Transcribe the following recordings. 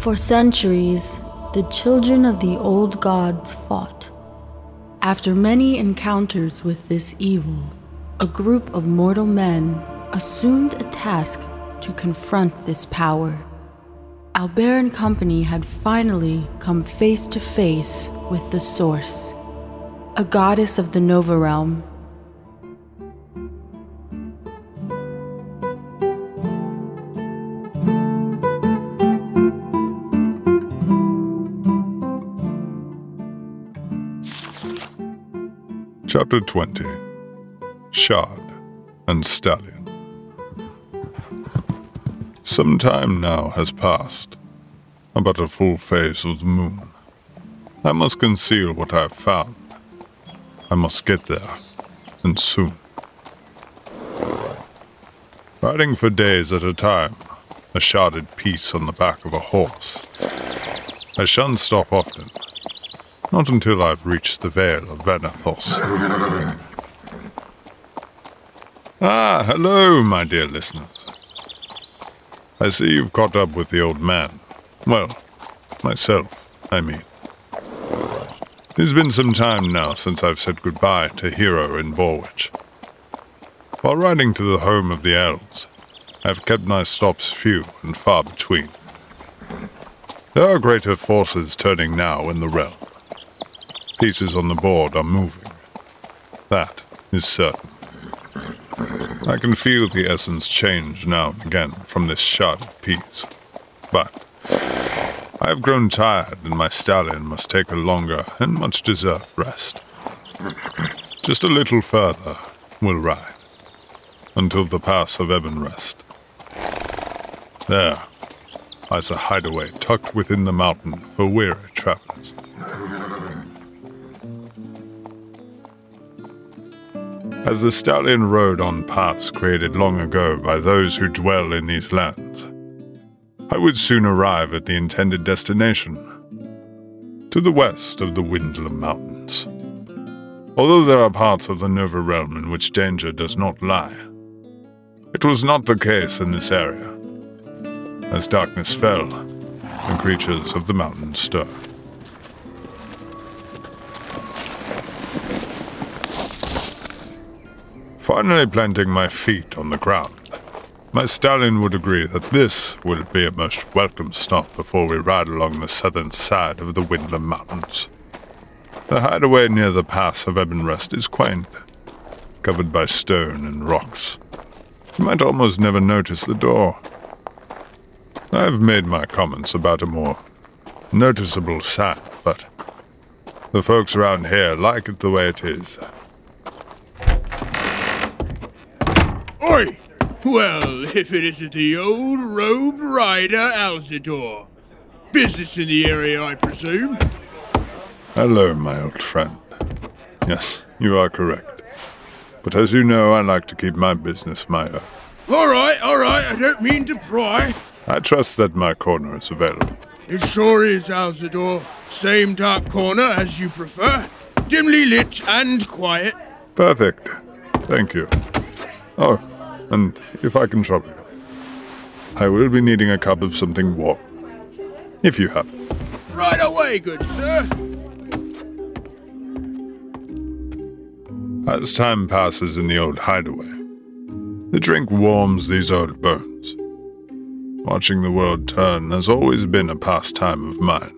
For centuries, the children of the old gods fought. After many encounters with this evil, a group of mortal men assumed a task to confront this power. Albert and company had finally come face to face with the source, a goddess of the Nova realm. Chapter 20 Shard and Stallion. Some time now has passed, about a full phase of the moon. I must conceal what I have found. I must get there, and soon. Riding for days at a time, a sharded piece on the back of a horse. I shan't stop often, not until I've reached the Vale of Vanathos. Ah, hello, my dear listener. I see you've caught up with the old man. Well, myself, I mean. It's been some time now since I've said goodbye to Hero in Borwich. While riding to the home of the elves, I've kept my stops few and far between. There are greater forces turning now in the realm. Pieces on the board are moving. That is certain. I can feel the essence change now and again from this sharded piece. But I have grown tired, and my stallion must take a longer and much deserved rest. Just a little further we'll ride, until the pass of Ebenrest. There lies a hideaway tucked within the mountain for weary travelers. As the stallion rode on paths created long ago by those who dwell in these lands, I would soon arrive at the intended destination, to the west of the Windlem Mountains. Although there are parts of the Nova realm in which danger does not lie, it was not the case in this area. As darkness fell, the creatures of the mountain stirred. Finally planting my feet on the ground, my stallion would agree that this will be a most welcome stop before we ride along the southern side of the Windlem Mountains. The hideaway near the pass of Ebenrest is quaint, covered by stone and rocks. You might almost never notice the door. I've made my comments about a more noticeable side, but the folks around here like it the way it is. Oi! Well, if it isn't the old robed rider Alzador. Business in the area, I presume. Hello, my old friend. Yes, you are correct. But as you know, I like to keep my business my own. All right, all right, I don't mean to pry. I trust that my corner is available. It sure is, Alzador. Same dark corner as you prefer. Dimly lit and quiet. Perfect. Thank you. Oh, and if I can trouble you, I will be needing a cup of something warm. If you have. it. Right away, good sir. As time passes in the old hideaway, the drink warms these old bones. Watching the world turn has always been a pastime of mine.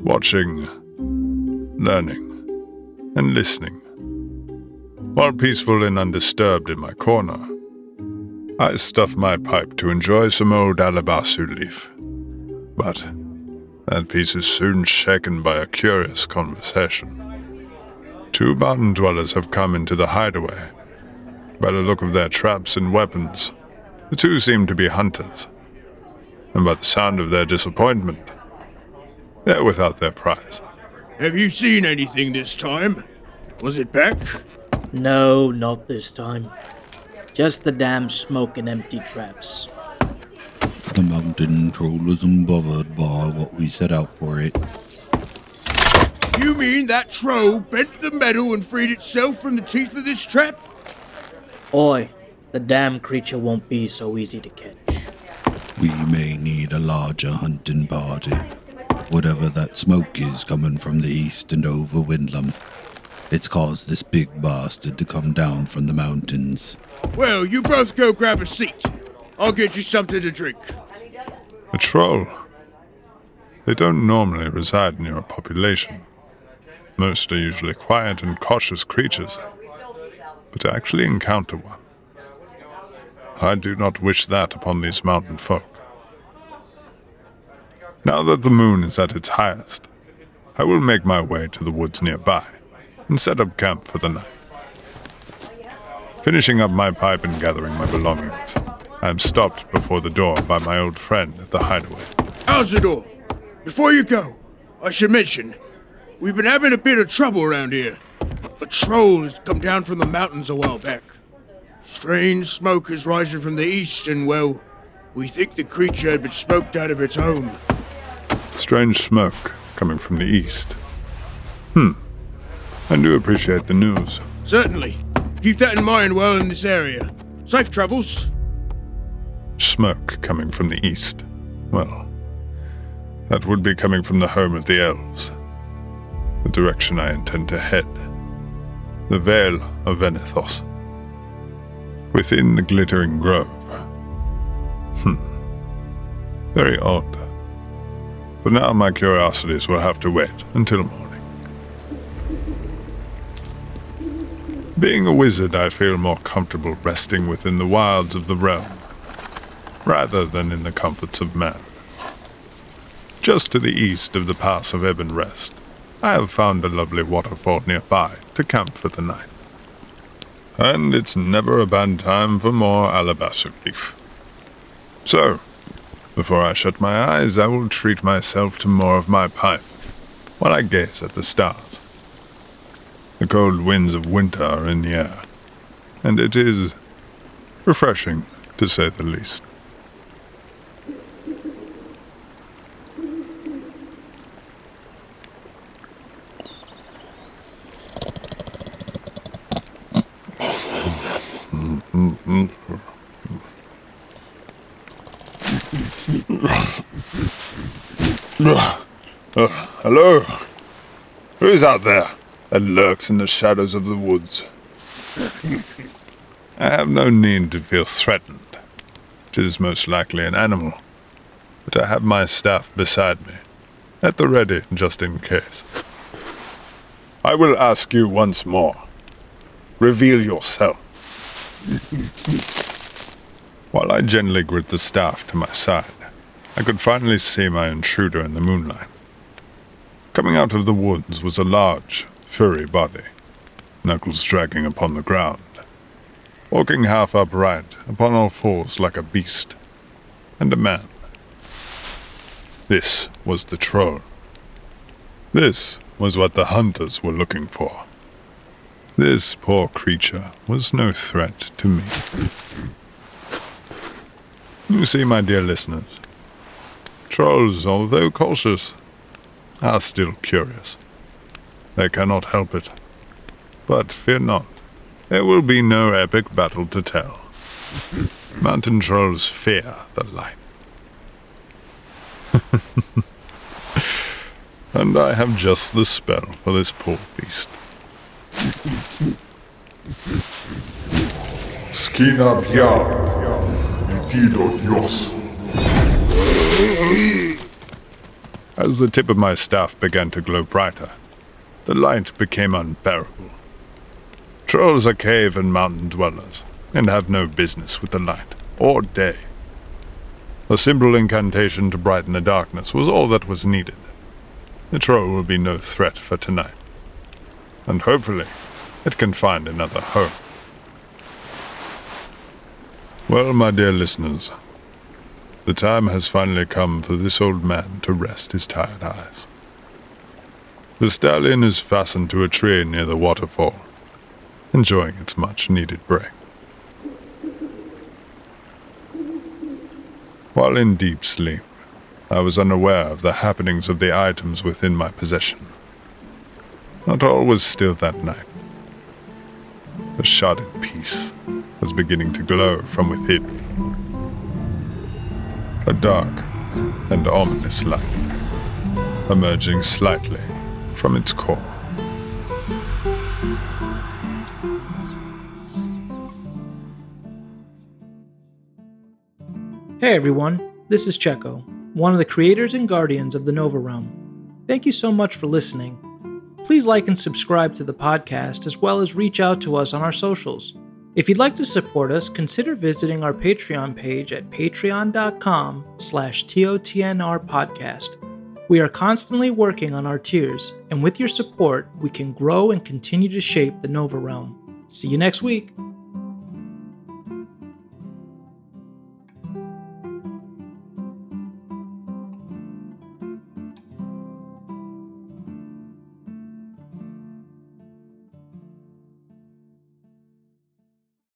Watching, learning, and listening. While peaceful and undisturbed in my corner, I stuff my pipe to enjoy some old alabaster leaf. But that peace is soon shaken by a curious conversation. Two mountain dwellers have come into the hideaway. By the look of their traps and weapons, the two seem to be hunters. And by the sound of their disappointment, they're without their prize. Have you seen anything this time? Was it Beck? No, not this time. Just the damn smoke and empty traps. The mountain troll isn't bothered by what we set out for it. You mean that troll bent the metal and freed itself from the teeth of this trap? Oi, the damn creature won't be so easy to catch. We may need need a larger hunting party. Whatever that smoke is coming from the east and over Windlem, it's caused this big bastard to come down from the mountains. Well, you both go grab a seat. I'll get you something to drink. A troll. They don't normally reside near a population. Most are usually quiet and cautious creatures. But to actually encounter one, I do not wish that upon these mountain folk. Now that the moon is at its highest, I will make my way to the woods nearby and set up camp for the night. Finishing up my pipe and gathering my belongings, I am stopped before the door by my old friend at the hideaway. Alzador, before you go, I should mention, we've been having a bit of trouble around here. A troll has come down from the mountains a while back. Strange smoke is rising from the east, and well, we think the creature had been smoked out of its home. Strange smoke coming from the east. Hmm. I do appreciate the news. Certainly. Keep that in mind while in this area. Safe travels. Smoke coming from the east. Well, that would be coming from the home of the elves. The direction I intend to head. The Vale of Venethos. Within the glittering grove. Hmm. Very odd. But now my curiosities will have to wait until morning. Being a wizard, I feel more comfortable resting within the wilds of the realm, rather than in the comforts of man. Just to the east of the Pass of Ebon Rest, I have found a lovely waterfall nearby to camp for the night. And it's never a bad time for more alabaster leaf. So, before I shut my eyes, I will treat myself to more of my pipe while I gaze at the stars. The cold winds of winter are in the air, and it is refreshing, to say the least. Uh, hello? Who's out there that lurks in the shadows of the woods? I have no need to feel threatened. It is most likely an animal, but I have my staff beside me, at the ready just in case. I will ask you once more. Reveal yourself. While I gently gripped the staff to my side, I could finally see my intruder in the moonlight. Coming out of the woods was a large, furry body, knuckles dragging upon the ground, walking half upright upon all fours like a beast, and a man. This was the troll. This was what the hunters were looking for. This poor creature was no threat to me. You see, my dear listeners, trolls, although cautious, are still curious. They cannot help it. But fear not, there will be no epic battle to tell. Mountain trolls fear the light. and I have just the spell for this poor beast. Skina Dido Dios. As the tip of my staff began to glow brighter, the light became unbearable. Trolls are cave and mountain dwellers, and have no business with the light or day. A simple incantation to brighten the darkness was all that was needed. The troll will be no threat for tonight. And hopefully, it can find another home. Well, my dear listeners, the time has finally come for this old man to rest his tired eyes. The stallion is fastened to a tree near the waterfall, enjoying its much needed break. While in deep sleep, I was unaware of the happenings of the items within my possession. Not all was still that night. The sharded piece was beginning to glow from within. A dark, and ominous light, emerging slightly from its core. Hey everyone, this is Checo, one of the creators and guardians of the Nova Realm. Thank you so much for listening. Please like and subscribe to the podcast as well as reach out to us on our socials. If you'd like to support us, consider visiting our Patreon page at patreon.com slash podcast. We are constantly working on our tiers, and with your support, we can grow and continue to shape the Nova Realm. See you next week.